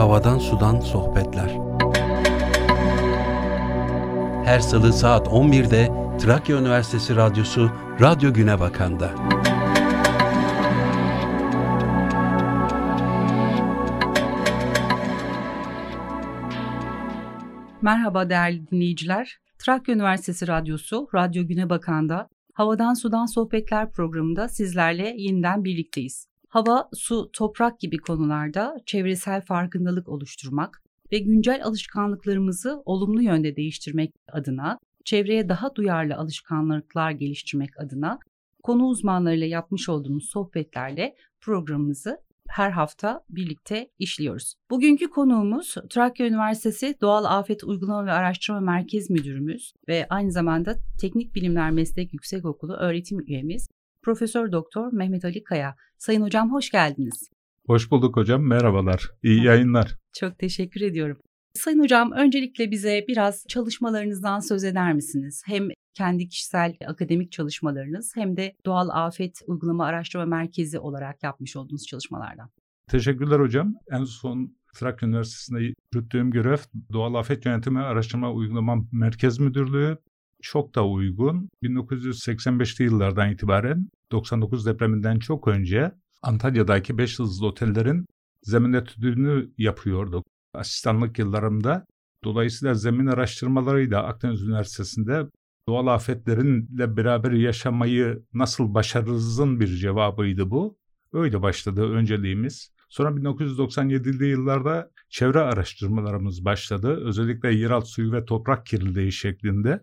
Havadan Sudan Sohbetler Her salı saat 11'de Trakya Üniversitesi Radyosu Radyo Güne Bakan'da. Merhaba değerli dinleyiciler. Trakya Üniversitesi Radyosu Radyo Güne Bakan'da Havadan Sudan Sohbetler programında sizlerle yeniden birlikteyiz. Hava, su, toprak gibi konularda çevresel farkındalık oluşturmak ve güncel alışkanlıklarımızı olumlu yönde değiştirmek adına, çevreye daha duyarlı alışkanlıklar geliştirmek adına konu uzmanlarıyla yapmış olduğumuz sohbetlerle programımızı her hafta birlikte işliyoruz. Bugünkü konuğumuz Trakya Üniversitesi Doğal Afet Uygulama ve Araştırma Merkez Müdürümüz ve aynı zamanda Teknik Bilimler Meslek Yüksekokulu öğretim üyemiz Profesör Doktor Mehmet Ali Kaya. Sayın hocam hoş geldiniz. Hoş bulduk hocam. Merhabalar. İyi yayınlar. Çok teşekkür ediyorum. Sayın hocam öncelikle bize biraz çalışmalarınızdan söz eder misiniz? Hem kendi kişisel akademik çalışmalarınız hem de Doğal Afet Uygulama Araştırma Merkezi olarak yapmış olduğunuz çalışmalardan. Teşekkürler hocam. En son Trakya Üniversitesi'nde yürüttüğüm görev Doğal Afet Yönetimi Araştırma Uygulama Merkez Müdürlüğü. Çok da uygun. 1985'li yıllardan itibaren 99 depreminden çok önce Antalya'daki 5 yıldızlı otellerin zemin etüdünü yapıyorduk. Asistanlık yıllarımda. Dolayısıyla zemin araştırmalarıyla Akdeniz Üniversitesi'nde doğal afetlerinle beraber yaşamayı nasıl başarırızın bir cevabıydı bu. Öyle başladı önceliğimiz. Sonra 1997'li yıllarda çevre araştırmalarımız başladı. Özellikle yeraltı suyu ve toprak kirliliği şeklinde.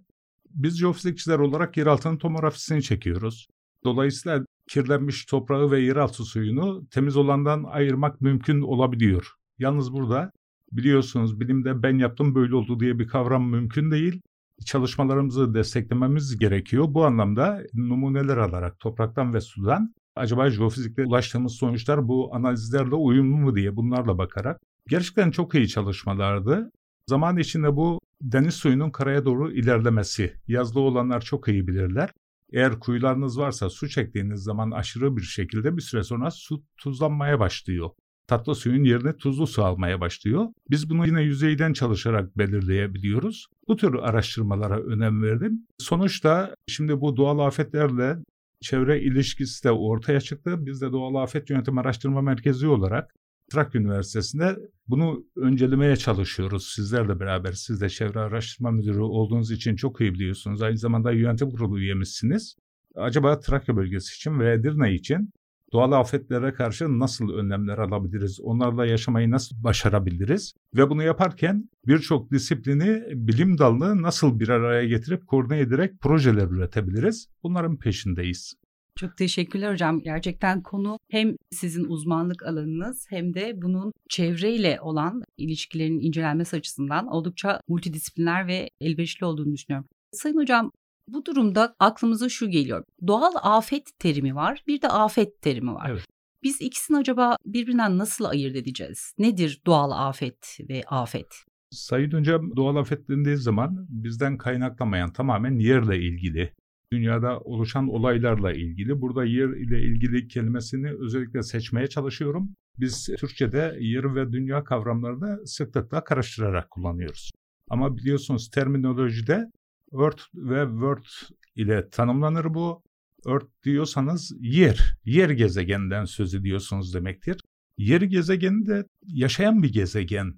Biz jeofizikçiler olarak yeraltının tomografisini çekiyoruz. Dolayısıyla kirlenmiş toprağı ve yeraltı suyunu temiz olandan ayırmak mümkün olabiliyor. Yalnız burada biliyorsunuz bilimde ben yaptım böyle oldu diye bir kavram mümkün değil çalışmalarımızı desteklememiz gerekiyor. Bu anlamda numuneler alarak topraktan ve sudan acaba jeofizikle ulaştığımız sonuçlar bu analizlerle uyumlu mu diye bunlarla bakarak gerçekten çok iyi çalışmalardı. Zaman içinde bu deniz suyunun karaya doğru ilerlemesi. Yazlı olanlar çok iyi bilirler. Eğer kuyularınız varsa su çektiğiniz zaman aşırı bir şekilde bir süre sonra su tuzlanmaya başlıyor tatlı suyun yerine tuzlu su almaya başlıyor. Biz bunu yine yüzeyden çalışarak belirleyebiliyoruz. Bu tür araştırmalara önem verdim. Sonuçta şimdi bu doğal afetlerle çevre ilişkisi de ortaya çıktı. Biz de Doğal Afet Yönetim Araştırma Merkezi olarak Trakya Üniversitesi'nde bunu öncelemeye çalışıyoruz. Sizlerle beraber, siz de çevre araştırma müdürü olduğunuz için çok iyi biliyorsunuz. Aynı zamanda yönetim kurulu üyemizsiniz. Acaba Trakya bölgesi için ve Edirne için doğal afetlere karşı nasıl önlemler alabiliriz? Onlarla yaşamayı nasıl başarabiliriz? Ve bunu yaparken birçok disiplini, bilim dalını nasıl bir araya getirip koordine ederek projeler üretebiliriz? Bunların peşindeyiz. Çok teşekkürler hocam. Gerçekten konu hem sizin uzmanlık alanınız hem de bunun çevreyle olan ilişkilerin incelenmesi açısından oldukça multidisipliner ve elverişli olduğunu düşünüyorum. Sayın hocam bu durumda aklımıza şu geliyor. Doğal afet terimi var, bir de afet terimi var. Evet. Biz ikisini acaba birbirinden nasıl ayırt edeceğiz? Nedir doğal afet ve afet? Sayın Hocam doğal afet dendiği zaman bizden kaynaklamayan tamamen yerle ilgili, dünyada oluşan olaylarla ilgili. Burada yer ile ilgili kelimesini özellikle seçmeye çalışıyorum. Biz Türkçe'de yer ve dünya kavramlarını sıklıkla karıştırarak kullanıyoruz. Ama biliyorsunuz terminolojide Earth ve World ile tanımlanır bu. Earth diyorsanız yer, yer gezegeninden söz ediyorsunuz demektir. Yer gezegeni de yaşayan bir gezegen,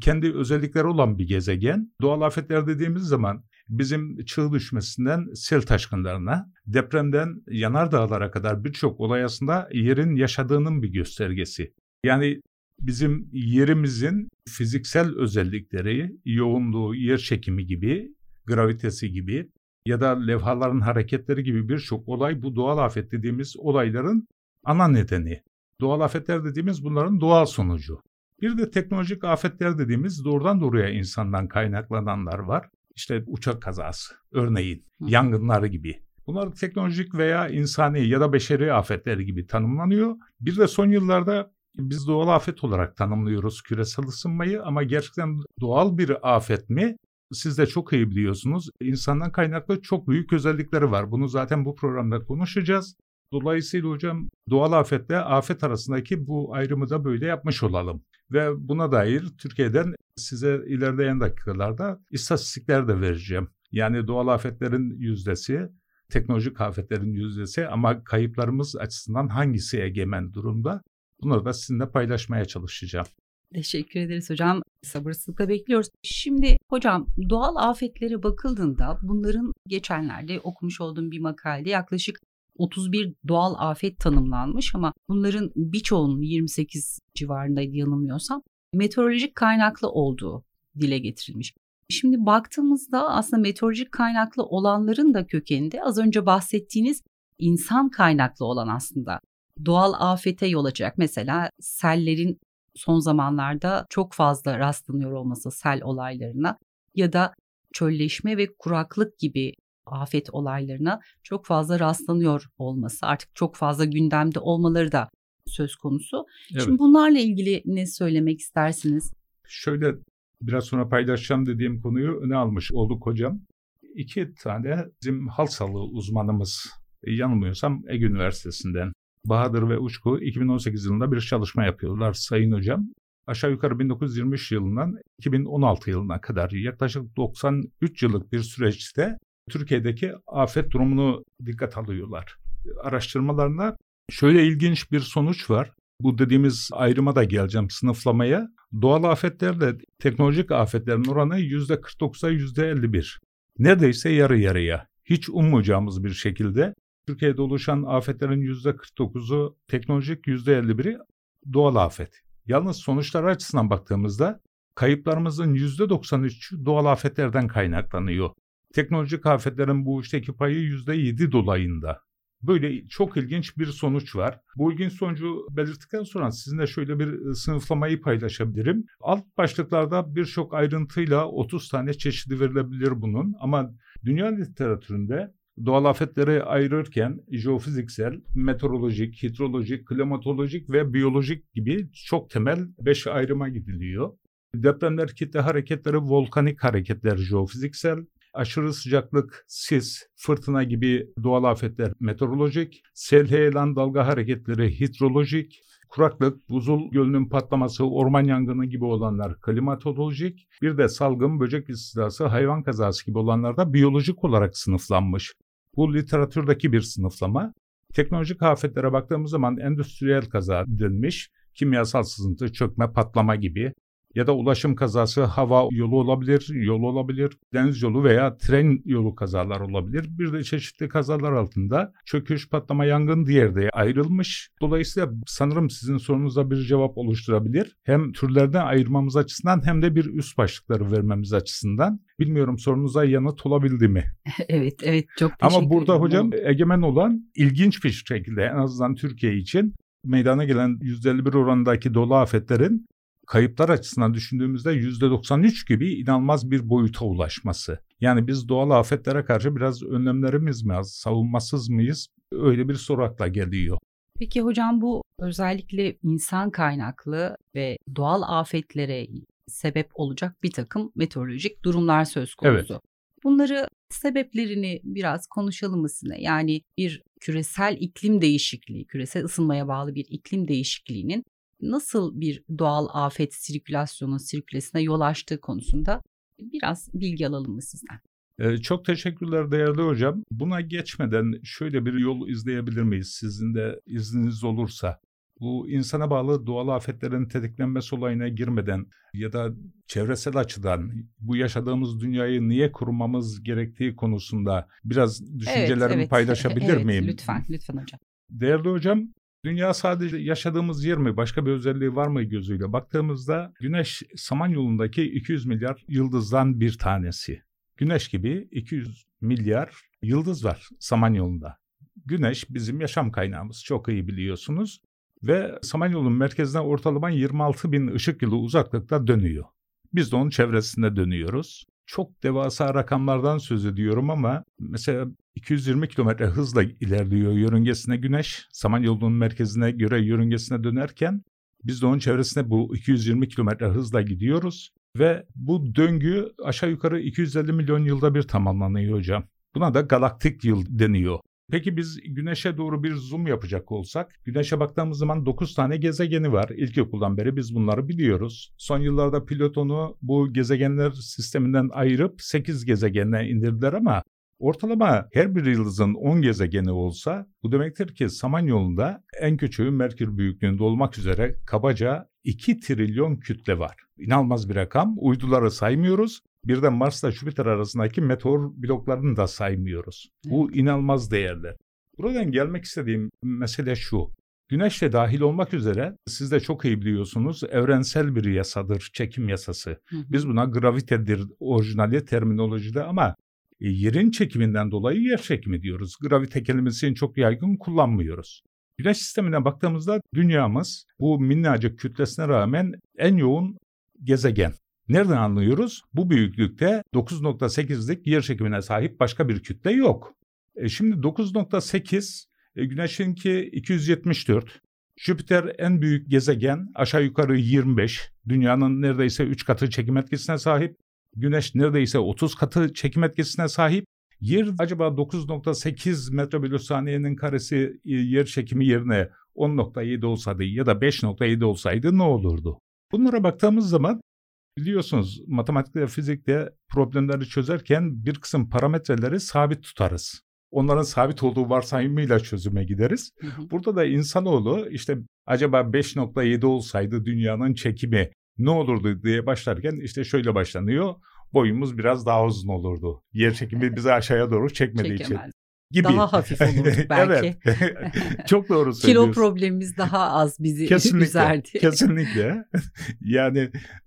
kendi özellikleri olan bir gezegen. Doğal afetler dediğimiz zaman bizim çığ düşmesinden sel taşkınlarına, depremden yanardağlara kadar birçok olay aslında yerin yaşadığının bir göstergesi. Yani bizim yerimizin fiziksel özellikleri, yoğunluğu, yer çekimi gibi gravitesi gibi ya da levhaların hareketleri gibi birçok olay bu doğal afet dediğimiz olayların ana nedeni. Doğal afetler dediğimiz bunların doğal sonucu. Bir de teknolojik afetler dediğimiz doğrudan doğruya insandan kaynaklananlar var. İşte uçak kazası, örneğin yangınları gibi. Bunlar teknolojik veya insani ya da beşeri afetler gibi tanımlanıyor. Bir de son yıllarda biz doğal afet olarak tanımlıyoruz küresel ısınmayı ama gerçekten doğal bir afet mi siz de çok iyi biliyorsunuz. İnsandan kaynaklı çok büyük özellikleri var. Bunu zaten bu programda konuşacağız. Dolayısıyla hocam doğal afetle afet arasındaki bu ayrımı da böyle yapmış olalım. Ve buna dair Türkiye'den size ilerleyen dakikalarda istatistikler de vereceğim. Yani doğal afetlerin yüzdesi, teknolojik afetlerin yüzdesi ama kayıplarımız açısından hangisi egemen durumda? Bunları da sizinle paylaşmaya çalışacağım. Teşekkür ederiz hocam. Sabırsızlıkla bekliyoruz. Şimdi hocam doğal afetlere bakıldığında bunların geçenlerde okumuş olduğum bir makalede yaklaşık 31 doğal afet tanımlanmış ama bunların birçoğunun 28 civarındaydı yanılmıyorsam meteorolojik kaynaklı olduğu dile getirilmiş. Şimdi baktığımızda aslında meteorolojik kaynaklı olanların da kökeninde az önce bahsettiğiniz insan kaynaklı olan aslında doğal afete yol açacak. Mesela sellerin son zamanlarda çok fazla rastlanıyor olması sel olaylarına ya da çölleşme ve kuraklık gibi afet olaylarına çok fazla rastlanıyor olması artık çok fazla gündemde olmaları da söz konusu. Evet. Şimdi bunlarla ilgili ne söylemek istersiniz? Şöyle biraz sonra paylaşacağım dediğim konuyu öne almış olduk hocam. İki tane bizim halk sağlığı uzmanımız yanılmıyorsam Ege Üniversitesi'nden Bahadır ve Uçku 2018 yılında bir çalışma yapıyorlar Sayın Hocam. Aşağı yukarı 1923 yılından 2016 yılına kadar yaklaşık 93 yıllık bir süreçte Türkiye'deki afet durumunu dikkat alıyorlar. Araştırmalarında şöyle ilginç bir sonuç var. Bu dediğimiz ayrıma da geleceğim sınıflamaya. Doğal afetlerle teknolojik afetlerin oranı %49'a %51. Neredeyse yarı yarıya. Hiç ummayacağımız bir şekilde Türkiye'de oluşan afetlerin %49'u teknolojik, %51'i doğal afet. Yalnız sonuçlar açısından baktığımızda kayıplarımızın %93'ü doğal afetlerden kaynaklanıyor. Teknolojik afetlerin bu işteki payı %7 dolayında. Böyle çok ilginç bir sonuç var. Bu ilginç sonucu belirttikten sonra sizinle şöyle bir sınıflamayı paylaşabilirim. Alt başlıklarda birçok ayrıntıyla 30 tane çeşidi verilebilir bunun ama dünya literatüründe doğal afetleri ayırırken jeofiziksel, meteorolojik, hidrolojik, klimatolojik ve biyolojik gibi çok temel beş ayrıma gidiliyor. Depremler, kitle hareketleri, volkanik hareketler jeofiziksel, aşırı sıcaklık, sis, fırtına gibi doğal afetler meteorolojik, sel heyelan dalga hareketleri hidrolojik, kuraklık, buzul gölünün patlaması, orman yangını gibi olanlar klimatolojik, bir de salgın, böcek istilası, hayvan kazası gibi olanlar da biyolojik olarak sınıflanmış. Bu literatürdeki bir sınıflama. Teknolojik afetlere baktığımız zaman endüstriyel kaza denilmiş, kimyasal sızıntı, çökme, patlama gibi ya da ulaşım kazası hava yolu olabilir, yol olabilir, deniz yolu veya tren yolu kazalar olabilir. Bir de çeşitli kazalar altında çöküş, patlama, yangın diğer de ayrılmış. Dolayısıyla sanırım sizin sorunuza bir cevap oluşturabilir. Hem türlerden ayırmamız açısından hem de bir üst başlıkları vermemiz açısından. Bilmiyorum sorunuza yanıt olabildi mi? evet, evet çok teşekkür Ama burada ederim. hocam egemen olan ilginç bir şekilde en azından Türkiye için meydana gelen %51 oranındaki dolu afetlerin kayıplar açısından düşündüğümüzde %93 gibi inanılmaz bir boyuta ulaşması. Yani biz doğal afetlere karşı biraz önlemlerimiz mi az, savunmasız mıyız? Öyle bir soru akla geliyor. Peki hocam bu özellikle insan kaynaklı ve doğal afetlere sebep olacak bir takım meteorolojik durumlar söz konusu. Evet. Bunları sebeplerini biraz konuşalım mı sizinle? Yani bir küresel iklim değişikliği, küresel ısınmaya bağlı bir iklim değişikliğinin nasıl bir doğal afet sirkülasyonu, sirkülesine yol açtığı konusunda biraz bilgi alalım mı sizden? Ee, çok teşekkürler değerli hocam. Buna geçmeden şöyle bir yol izleyebilir miyiz sizin de izniniz olursa? Bu insana bağlı doğal afetlerin tetiklenmesi olayına girmeden ya da çevresel açıdan bu yaşadığımız dünyayı niye kurmamız gerektiği konusunda biraz düşüncelerimi evet, evet. paylaşabilir evet, miyim? Lütfen, lütfen hocam. Değerli hocam, Dünya sadece yaşadığımız yer mi, başka bir özelliği var mı gözüyle baktığımızda Güneş Samanyolu'ndaki 200 milyar yıldızdan bir tanesi. Güneş gibi 200 milyar yıldız var Samanyolu'nda. Güneş bizim yaşam kaynağımız çok iyi biliyorsunuz ve Samanyolu'nun merkezine ortalama 26 bin ışık yılı uzaklıkta dönüyor. Biz de onun çevresinde dönüyoruz çok devasa rakamlardan söz ediyorum ama mesela 220 kilometre hızla ilerliyor yörüngesine güneş. Samanyolu'nun merkezine göre yörüngesine dönerken biz de onun çevresine bu 220 kilometre hızla gidiyoruz. Ve bu döngü aşağı yukarı 250 milyon yılda bir tamamlanıyor hocam. Buna da galaktik yıl deniyor. Peki biz güneşe doğru bir zoom yapacak olsak, güneşe baktığımız zaman 9 tane gezegeni var. İlkokuldan beri biz bunları biliyoruz. Son yıllarda Plüton'u bu gezegenler sisteminden ayırıp 8 gezegenine indirdiler ama Ortalama her bir yıldızın 10 gezegeni olsa bu demektir ki Samanyolu'nda en küçüğü Merkür büyüklüğünde olmak üzere kabaca 2 trilyon kütle var. İnanılmaz bir rakam. Uyduları saymıyoruz. Bir de Mars'la Jüpiter arasındaki meteor bloklarını da saymıyoruz. Bu inanılmaz değerler. Buradan gelmek istediğim mesele şu. Güneşle dahil olmak üzere siz de çok iyi biliyorsunuz evrensel bir yasadır çekim yasası. Hı hı. Biz buna gravitedir orijinali terminolojide ama e, yerin çekiminden dolayı yer çekimi diyoruz. Gravite kelimesini çok yaygın kullanmıyoruz. Güneş sistemine baktığımızda dünyamız bu minnacık kütlesine rağmen en yoğun gezegen. Nereden anlıyoruz? Bu büyüklükte 9.8'lik yer çekimine sahip başka bir kütle yok. E şimdi 9.8 e, Güneş'inki 274. Jüpiter en büyük gezegen aşağı yukarı 25. Dünyanın neredeyse 3 katı çekim etkisine sahip. Güneş neredeyse 30 katı çekim etkisine sahip. Yer acaba 9.8 metre bölü saniyenin karesi e, yer çekimi yerine 10.7 olsaydı ya da 5.7 olsaydı ne olurdu? Bunlara baktığımız zaman biliyorsunuz matematikte ve fizikte problemleri çözerken bir kısım parametreleri sabit tutarız. Onların sabit olduğu varsayımıyla çözüme gideriz. Hı hı. Burada da insanoğlu işte acaba 5.7 olsaydı dünyanın çekimi ne olurdu diye başlarken işte şöyle başlanıyor. Boyumuz biraz daha uzun olurdu. Yer çekimi bizi aşağıya doğru çekmediği Çekemez. için gibi. Daha hafif olurduk belki. evet. Çok doğru söylüyorsun. Kilo problemimiz daha az bizi kesinlikle, üzerdi. Kesinlikle. Yani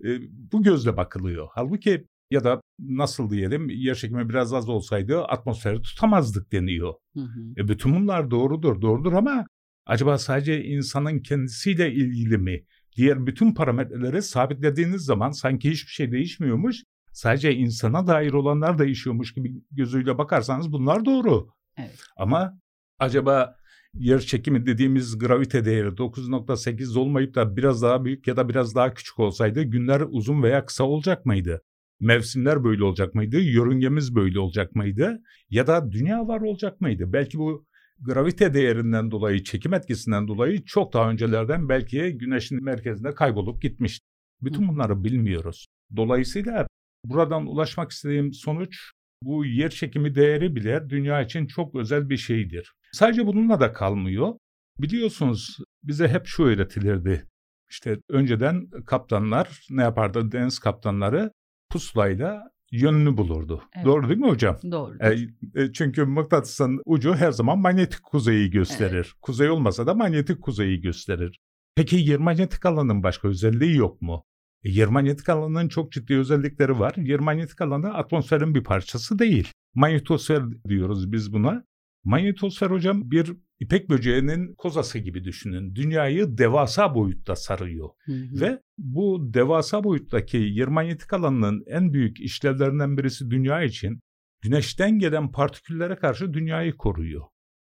e, bu gözle bakılıyor. Halbuki ya da nasıl diyelim yer çekimi biraz az olsaydı atmosferi tutamazdık deniyor. Hı hı. E, bütün bunlar doğrudur, doğrudur ama acaba sadece insanın kendisiyle ilgili mi? diğer bütün parametreleri sabitlediğiniz zaman sanki hiçbir şey değişmiyormuş. Sadece insana dair olanlar değişiyormuş gibi gözüyle bakarsanız bunlar doğru. Evet. Ama acaba yer çekimi dediğimiz gravite değeri 9.8 olmayıp da biraz daha büyük ya da biraz daha küçük olsaydı günler uzun veya kısa olacak mıydı? Mevsimler böyle olacak mıydı? Yörüngemiz böyle olacak mıydı? Ya da dünya var olacak mıydı? Belki bu gravite değerinden dolayı, çekim etkisinden dolayı çok daha öncelerden belki güneşin merkezinde kaybolup gitmiş. Bütün bunları bilmiyoruz. Dolayısıyla buradan ulaşmak istediğim sonuç bu yer çekimi değeri bile dünya için çok özel bir şeydir. Sadece bununla da kalmıyor. Biliyorsunuz bize hep şu öğretilirdi. İşte önceden kaptanlar ne yapardı? Deniz kaptanları pusulayla yönünü bulurdu. Evet. Doğru değil mi hocam? Doğru. E, e, çünkü mıknatısın ucu her zaman manyetik kuzeyi gösterir. Evet. Kuzey olmasa da manyetik kuzeyi gösterir. Peki yer manyetik alanın başka özelliği yok mu? E, yer manyetik alanının çok ciddi özellikleri var. Yer manyetik alanı atmosferin bir parçası değil. Manyetosfer diyoruz biz buna. Manyetosfer hocam bir İpek böceğinin kozası gibi düşünün. Dünyayı devasa boyutta sarıyor. Hı hı. Ve bu devasa boyuttaki yer manyetik alanının en büyük işlevlerinden birisi dünya için güneşten gelen partiküllere karşı dünyayı koruyor.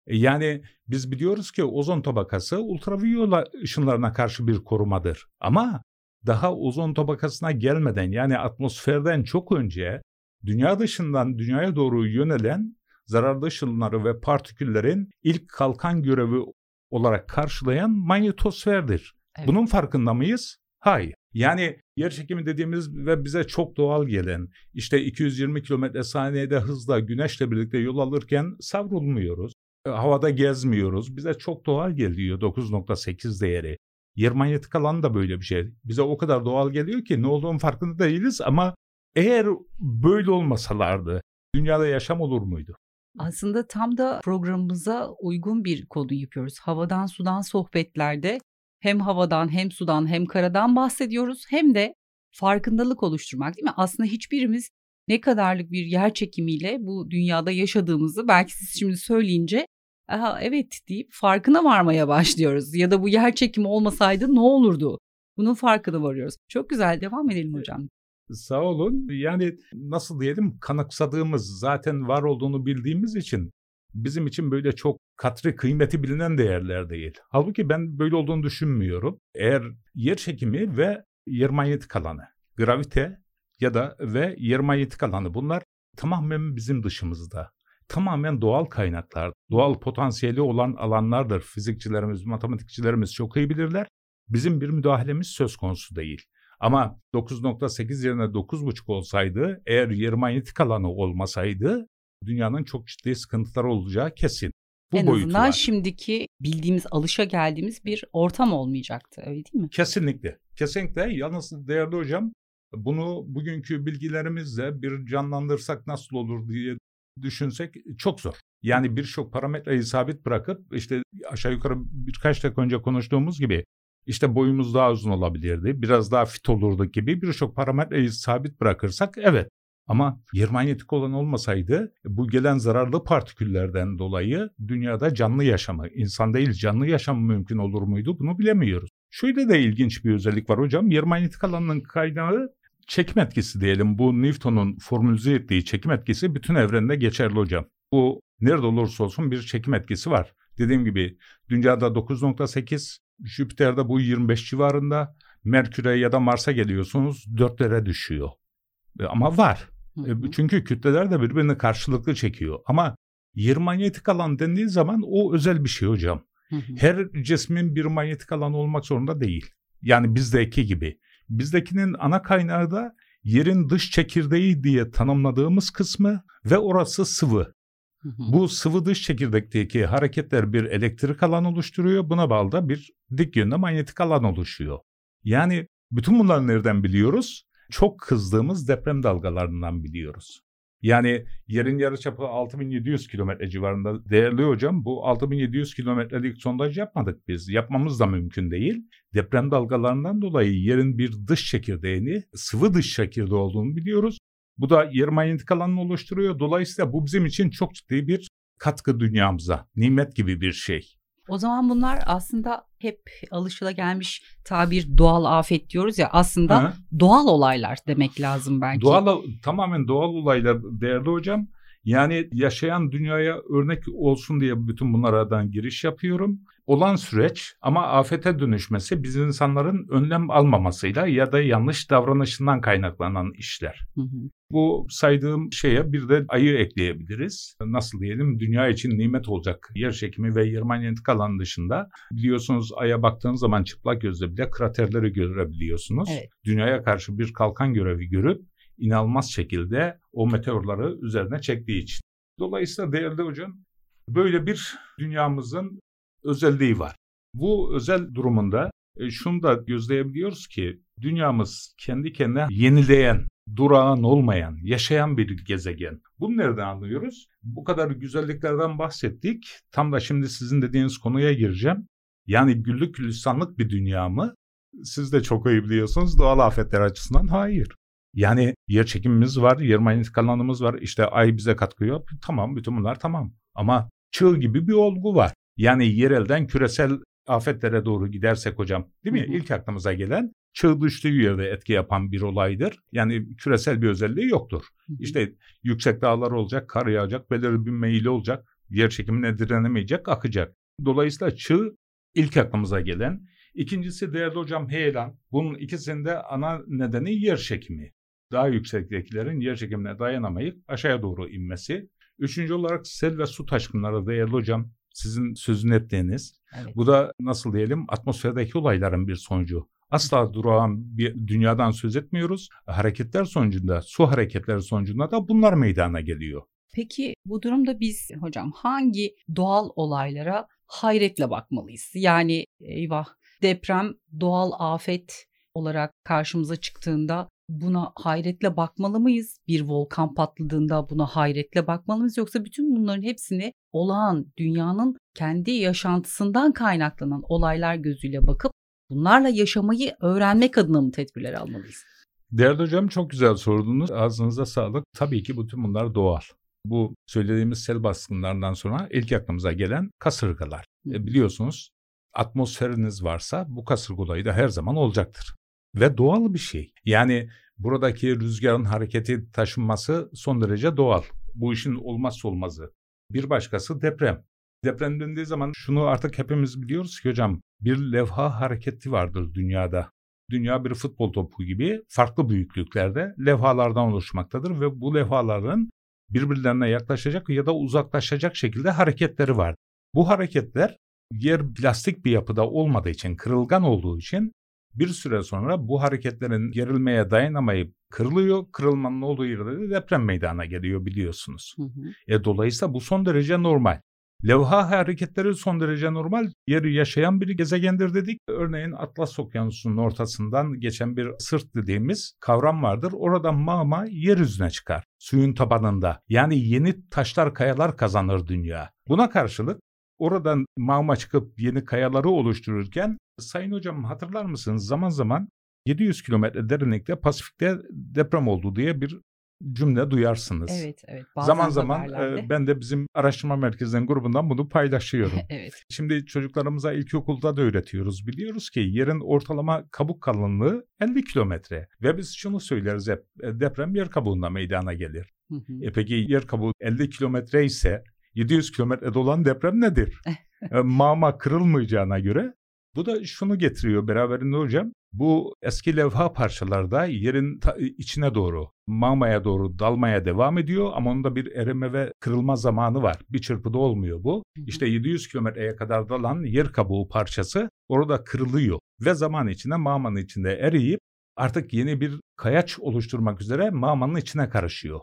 E yani biz biliyoruz ki ozon tabakası ultraviyola ışınlarına karşı bir korumadır. Ama daha ozon tabakasına gelmeden yani atmosferden çok önce dünya dışından dünyaya doğru yönelen zararlı ışınları ve partiküllerin ilk kalkan görevi olarak karşılayan manyetosferdir. Evet. Bunun farkında mıyız? Hayır. Yani yer çekimi dediğimiz ve bize çok doğal gelen işte 220 km saniyede hızla güneşle birlikte yol alırken savrulmuyoruz. E, havada gezmiyoruz. Bize çok doğal geliyor 9.8 değeri. Yer manyetik alan da böyle bir şey. Bize o kadar doğal geliyor ki ne olduğunun farkında değiliz ama eğer böyle olmasalardı dünyada yaşam olur muydu? Aslında tam da programımıza uygun bir konu yapıyoruz. Havadan sudan sohbetlerde hem havadan hem sudan hem karadan bahsediyoruz hem de farkındalık oluşturmak değil mi? Aslında hiçbirimiz ne kadarlık bir yer çekimiyle bu dünyada yaşadığımızı belki siz şimdi söyleyince Aha, evet deyip farkına varmaya başlıyoruz. Ya da bu yer çekimi olmasaydı ne olurdu? Bunun farkına varıyoruz. Çok güzel devam edelim hocam. Sağ olun. Yani nasıl diyelim kanıksadığımız zaten var olduğunu bildiğimiz için bizim için böyle çok katri kıymeti bilinen değerler değil. Halbuki ben böyle olduğunu düşünmüyorum. Eğer yer çekimi ve yer manyetik alanı, gravite ya da ve yer manyetik alanı bunlar tamamen bizim dışımızda. Tamamen doğal kaynaklar, doğal potansiyeli olan alanlardır. Fizikçilerimiz, matematikçilerimiz çok iyi bilirler. Bizim bir müdahalemiz söz konusu değil. Ama 9.8 yerine 9.5 olsaydı, eğer yer manyetik alanı olmasaydı dünyanın çok ciddi sıkıntıları olacağı kesin. Bu en azından var. şimdiki bildiğimiz, alışa geldiğimiz bir ortam olmayacaktı öyle değil mi? Kesinlikle. Kesinlikle. Yalnız değerli hocam bunu bugünkü bilgilerimizle bir canlandırsak nasıl olur diye düşünsek çok zor. Yani birçok parametreyi sabit bırakıp işte aşağı yukarı birkaç dakika önce konuştuğumuz gibi işte boyumuz daha uzun olabilirdi, biraz daha fit olurduk gibi birçok parametreyi sabit bırakırsak evet. Ama yer manyetik olan olmasaydı bu gelen zararlı partiküllerden dolayı dünyada canlı yaşamı, insan değil canlı yaşamı mümkün olur muydu bunu bilemiyoruz. Şöyle de ilginç bir özellik var hocam. Yer manyetik alanının kaynağı çekim etkisi diyelim. Bu Newton'un formülize ettiği çekim etkisi bütün evrende geçerli hocam. Bu nerede olursa olsun bir çekim etkisi var. Dediğim gibi dünyada 9.8, Jüpiter'de bu 25 civarında, Merkür'e ya da Mars'a geliyorsunuz 4'lere düşüyor. E, ama var. Hı e, hı. Çünkü kütleler de birbirini karşılıklı çekiyor. Ama yer manyetik alan dendiği zaman o özel bir şey hocam. Hı hı. Her cismin bir manyetik alan olmak zorunda değil. Yani bizdeki gibi. Bizdekinin ana kaynağı da yerin dış çekirdeği diye tanımladığımız kısmı ve orası sıvı. Bu sıvı dış çekirdekteki hareketler bir elektrik alan oluşturuyor. Buna bağlı da bir dik yönde manyetik alan oluşuyor. Yani bütün bunları nereden biliyoruz? Çok kızdığımız deprem dalgalarından biliyoruz. Yani yerin yarıçapı 6700 kilometre civarında. Değerli hocam bu 6700 kilometrelik sondaj yapmadık biz. Yapmamız da mümkün değil. Deprem dalgalarından dolayı yerin bir dış çekirdeğini, sıvı dış çekirdeği olduğunu biliyoruz. Bu da yer manyetik alanını oluşturuyor. Dolayısıyla bu bizim için çok ciddi bir katkı dünyamıza, nimet gibi bir şey. O zaman bunlar aslında hep alışılagelmiş tabir doğal afet diyoruz ya aslında Hı. doğal olaylar demek lazım belki. Doğal tamamen doğal olaylar değerli hocam. Yani yaşayan dünyaya örnek olsun diye bütün bunlardan giriş yapıyorum. Olan süreç ama afete dönüşmesi biz insanların önlem almamasıyla ya da yanlış davranışından kaynaklanan işler. Hı hı. Bu saydığım şeye bir de ayı ekleyebiliriz. Nasıl diyelim dünya için nimet olacak yer çekimi ve yer manyetik alan dışında biliyorsunuz aya baktığınız zaman çıplak gözle bile kraterleri görebiliyorsunuz. Evet. Dünyaya karşı bir kalkan görevi görüp inanılmaz şekilde o meteorları üzerine çektiği için. Dolayısıyla değerli hocam böyle bir dünyamızın özelliği var. Bu özel durumunda e, şunu da gözleyebiliyoruz ki dünyamız kendi kendine yenileyen, durağan olmayan, yaşayan bir gezegen. Bunu nereden anlıyoruz? Bu kadar güzelliklerden bahsettik. Tam da şimdi sizin dediğiniz konuya gireceğim. Yani güllük gülistanlık bir dünya mı? Siz de çok iyi biliyorsunuz doğal afetler açısından hayır. Yani yer çekimimiz var, yer manyetik alanımız var, işte ay bize katkıyor. Tamam, bütün bunlar tamam. Ama çığ gibi bir olgu var. Yani yerelden küresel afetlere doğru gidersek hocam değil mi? Hı hı. İlk aklımıza gelen çığ düştüğü yerde etki yapan bir olaydır. Yani küresel bir özelliği yoktur. Hı hı. İşte yüksek dağlar olacak, kar yağacak, belirli bir meyili olacak, yer çekimine direnemeyecek, akacak. Dolayısıyla çığ ilk aklımıza gelen. İkincisi değerli hocam heyelan. Bunun ikisinde ana nedeni yer çekimi daha yüksektekilerin yer çekimine dayanamayıp aşağıya doğru inmesi. Üçüncü olarak sel ve su taşkınları değerli hocam sizin sözünü ettiğiniz. Evet. Bu da nasıl diyelim atmosferdeki olayların bir sonucu. Asla durağan bir dünyadan söz etmiyoruz. Hareketler sonucunda, su hareketleri sonucunda da bunlar meydana geliyor. Peki bu durumda biz hocam hangi doğal olaylara hayretle bakmalıyız? Yani eyvah deprem doğal afet olarak karşımıza çıktığında buna hayretle bakmalı mıyız? Bir volkan patladığında buna hayretle bakmalı mıyız? Yoksa bütün bunların hepsini olağan dünyanın kendi yaşantısından kaynaklanan olaylar gözüyle bakıp bunlarla yaşamayı öğrenmek adına mı tedbirler almalıyız? Değerli hocam çok güzel sordunuz. Ağzınıza sağlık. Tabii ki bütün bunlar doğal. Bu söylediğimiz sel baskınlarından sonra ilk aklımıza gelen kasırgalar. E, biliyorsunuz atmosferiniz varsa bu kasırga olayı da her zaman olacaktır ve doğal bir şey. Yani buradaki rüzgarın hareketi taşınması son derece doğal. Bu işin olmazsa olmazı. Bir başkası deprem. Deprem döndüğü zaman şunu artık hepimiz biliyoruz ki hocam bir levha hareketi vardır dünyada. Dünya bir futbol topu gibi farklı büyüklüklerde levhalardan oluşmaktadır ve bu levhaların birbirlerine yaklaşacak ya da uzaklaşacak şekilde hareketleri var. Bu hareketler yer plastik bir yapıda olmadığı için, kırılgan olduğu için bir süre sonra bu hareketlerin gerilmeye dayanamayıp kırılıyor. Kırılmanın olduğu yerde de deprem meydana geliyor biliyorsunuz. Hı hı. E, dolayısıyla bu son derece normal. Levha hareketleri son derece normal. Yeri yaşayan bir gezegendir dedik. Örneğin Atlas Okyanusu'nun ortasından geçen bir sırt dediğimiz kavram vardır. Oradan mağma yeryüzüne çıkar. Suyun tabanında. Yani yeni taşlar kayalar kazanır dünya. Buna karşılık oradan mağma çıkıp yeni kayaları oluştururken Sayın Hocam hatırlar mısınız zaman zaman 700 kilometre derinlikte Pasifik'te deprem oldu diye bir cümle duyarsınız. Evet, evet. Bazen zaman zaman e, ben de bizim araştırma merkezinin grubundan bunu paylaşıyorum. evet. Şimdi çocuklarımıza ilkokulda da öğretiyoruz. Biliyoruz ki yerin ortalama kabuk kalınlığı 50 kilometre ve biz şunu söyleriz hep e, deprem yer kabuğunda meydana gelir. Hı hı. E peki yer kabuğu 50 kilometre ise 700 kilometrede olan deprem nedir? e, mağma kırılmayacağına göre bu da şunu getiriyor beraberinde hocam. Bu eski levha parçalarda yerin içine doğru, mağmaya doğru dalmaya devam ediyor ama onda bir erime ve kırılma zamanı var. Bir çırpıda olmuyor bu. İşte 700 kilometreye kadar dalan yer kabuğu parçası orada kırılıyor ve zaman içinde mağmanın içinde eriyip artık yeni bir kayaç oluşturmak üzere mağmanın içine karışıyor.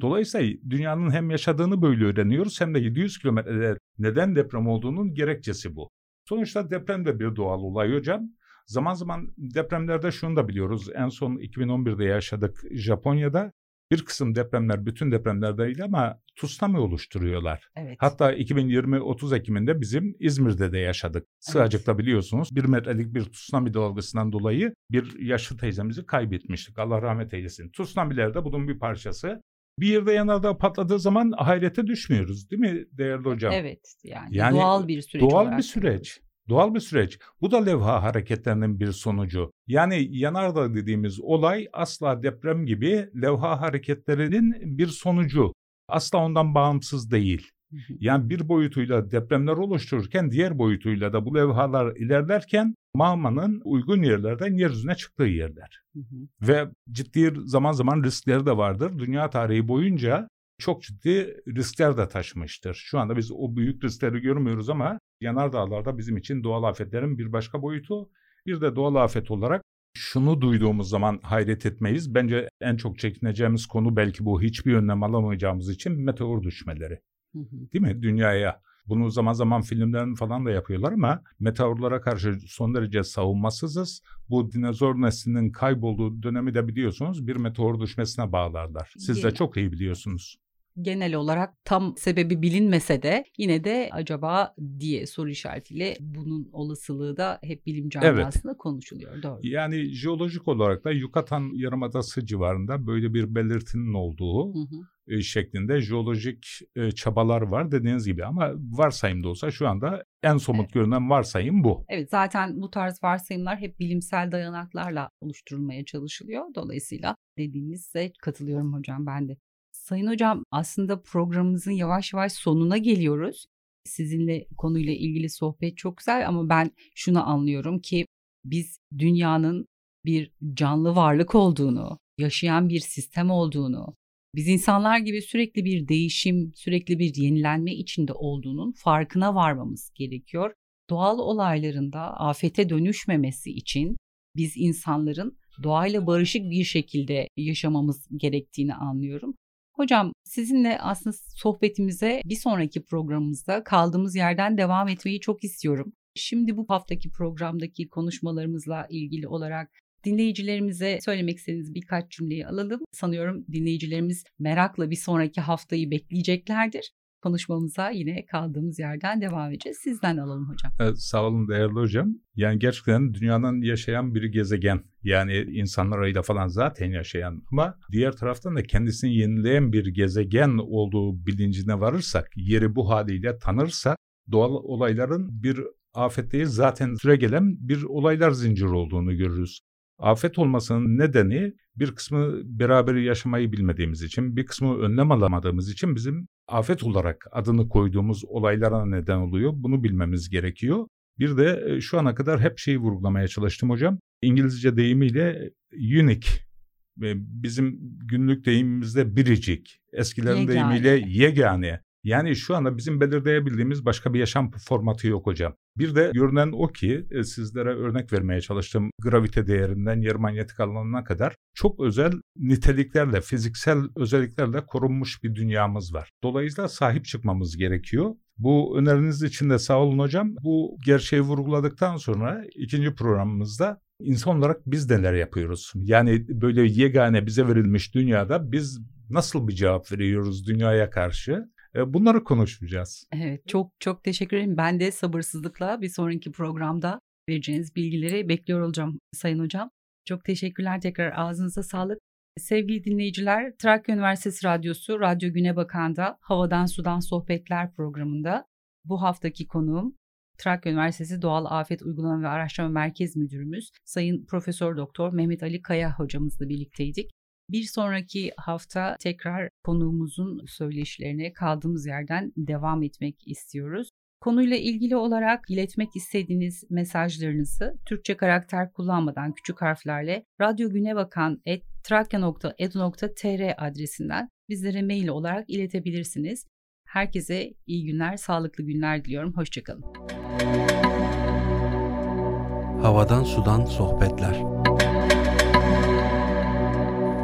Dolayısıyla dünyanın hem yaşadığını böyle öğreniyoruz hem de 700 kilometrede neden deprem olduğunun gerekçesi bu. Sonuçta deprem de bir doğal olay hocam. Zaman zaman depremlerde şunu da biliyoruz. En son 2011'de yaşadık Japonya'da. Bir kısım depremler bütün depremler değil ama tsunami oluşturuyorlar. Evet. Hatta 2020 30 Ekim'inde bizim İzmir'de de yaşadık. Sığacık'ta evet. biliyorsunuz bir metrelik bir tsunami dalgasından dolayı bir yaşlı teyzemizi kaybetmiştik. Allah rahmet eylesin. Tsunami'ler de bunun bir parçası. Bir yerde yanardağ patladığı zaman hayrete düşmüyoruz değil mi değerli hocam? Evet yani, yani doğal bir süreç Doğal bir süreç. Doğal bir süreç. Bu da levha hareketlerinin bir sonucu. Yani yanardağ dediğimiz olay asla deprem gibi levha hareketlerinin bir sonucu. Asla ondan bağımsız değil. Yani bir boyutuyla depremler oluştururken diğer boyutuyla da bu levhalar ilerlerken mağmanın uygun yerlerden yeryüzüne çıktığı yerler. Hı hı. Ve ciddi zaman zaman riskleri de vardır. Dünya tarihi boyunca çok ciddi riskler de taşımıştır. Şu anda biz o büyük riskleri görmüyoruz ama yanardağlarda bizim için doğal afetlerin bir başka boyutu. Bir de doğal afet olarak şunu duyduğumuz zaman hayret etmeyiz. Bence en çok çekineceğimiz konu belki bu hiçbir önlem alamayacağımız için meteor düşmeleri. Hı hı. Değil mi? Dünyaya. Bunu zaman zaman filmlerin falan da yapıyorlar ama meteorlara karşı son derece savunmasızız. Bu dinozor neslinin kaybolduğu dönemi de biliyorsunuz bir meteor düşmesine bağlarlar. Siz de çok iyi biliyorsunuz genel olarak tam sebebi bilinmese de yine de acaba diye soru işaretiyle bunun olasılığı da hep bilim camiasında evet. konuşuluyor. Doğru. Yani jeolojik olarak da Yucatan Yarımadası civarında böyle bir belirtinin olduğu hı hı. E, şeklinde jeolojik e, çabalar var dediğiniz gibi ama varsayımda olsa şu anda en somut evet. görünen varsayım bu. Evet zaten bu tarz varsayımlar hep bilimsel dayanaklarla oluşturulmaya çalışılıyor. Dolayısıyla dediğinizde katılıyorum hocam ben de. Sayın Hocam aslında programımızın yavaş yavaş sonuna geliyoruz. Sizinle konuyla ilgili sohbet çok güzel ama ben şunu anlıyorum ki biz dünyanın bir canlı varlık olduğunu, yaşayan bir sistem olduğunu, biz insanlar gibi sürekli bir değişim, sürekli bir yenilenme içinde olduğunun farkına varmamız gerekiyor. Doğal olaylarında afete dönüşmemesi için biz insanların doğayla barışık bir şekilde yaşamamız gerektiğini anlıyorum. Hocam sizinle aslında sohbetimize bir sonraki programımızda kaldığımız yerden devam etmeyi çok istiyorum. Şimdi bu haftaki programdaki konuşmalarımızla ilgili olarak dinleyicilerimize söylemek istediğiniz birkaç cümleyi alalım. Sanıyorum dinleyicilerimiz merakla bir sonraki haftayı bekleyeceklerdir konuşmamıza yine kaldığımız yerden devam edeceğiz. Sizden alalım hocam. Evet, sağ olun değerli hocam. Yani gerçekten dünyanın yaşayan bir gezegen. Yani insanlar ayda falan zaten yaşayan ama diğer taraftan da kendisini yenileyen bir gezegen olduğu bilincine varırsak, yeri bu haliyle tanırsak doğal olayların bir afet değil zaten süre gelen bir olaylar zinciri olduğunu görürüz. Afet olmasının nedeni bir kısmı beraber yaşamayı bilmediğimiz için, bir kısmı önlem alamadığımız için bizim afet olarak adını koyduğumuz olaylara neden oluyor. Bunu bilmemiz gerekiyor. Bir de e, şu ana kadar hep şeyi vurgulamaya çalıştım hocam. İngilizce deyimiyle unique bizim günlük deyimimizde biricik, eskilerin Yegane. deyimiyle yegane. Yani şu anda bizim belirleyebildiğimiz başka bir yaşam formatı yok hocam. Bir de görünen o ki e, sizlere örnek vermeye çalıştım gravite değerinden yer manyetik alanına kadar çok özel niteliklerle, fiziksel özelliklerle korunmuş bir dünyamız var. Dolayısıyla sahip çıkmamız gerekiyor. Bu öneriniz için de sağ olun hocam. Bu gerçeği vurguladıktan sonra ikinci programımızda insan olarak biz neler yapıyoruz? Yani böyle yegane bize verilmiş dünyada biz nasıl bir cevap veriyoruz dünyaya karşı? Bunları konuşacağız. Evet çok çok teşekkür ederim. Ben de sabırsızlıkla bir sonraki programda vereceğiniz bilgileri bekliyor olacağım Sayın Hocam. Çok teşekkürler tekrar ağzınıza sağlık. Sevgili dinleyiciler, Trakya Üniversitesi Radyosu Radyo Güne Bakan'da Havadan Sudan Sohbetler programında bu haftaki konuğum Trakya Üniversitesi Doğal Afet Uygulama ve Araştırma Merkez Müdürümüz Sayın Profesör Doktor Mehmet Ali Kaya hocamızla birlikteydik. Bir sonraki hafta tekrar konuğumuzun söyleşilerine kaldığımız yerden devam etmek istiyoruz. Konuyla ilgili olarak iletmek istediğiniz mesajlarınızı Türkçe karakter kullanmadan küçük harflerle radyogünebakan.trakya.edu.tr adresinden bizlere mail olarak iletebilirsiniz. Herkese iyi günler, sağlıklı günler diliyorum. Hoşçakalın. Havadan sudan sohbetler.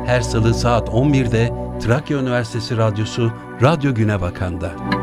Her salı saat 11'de Trakya Üniversitesi Radyosu Radyo Güne Bakan'da.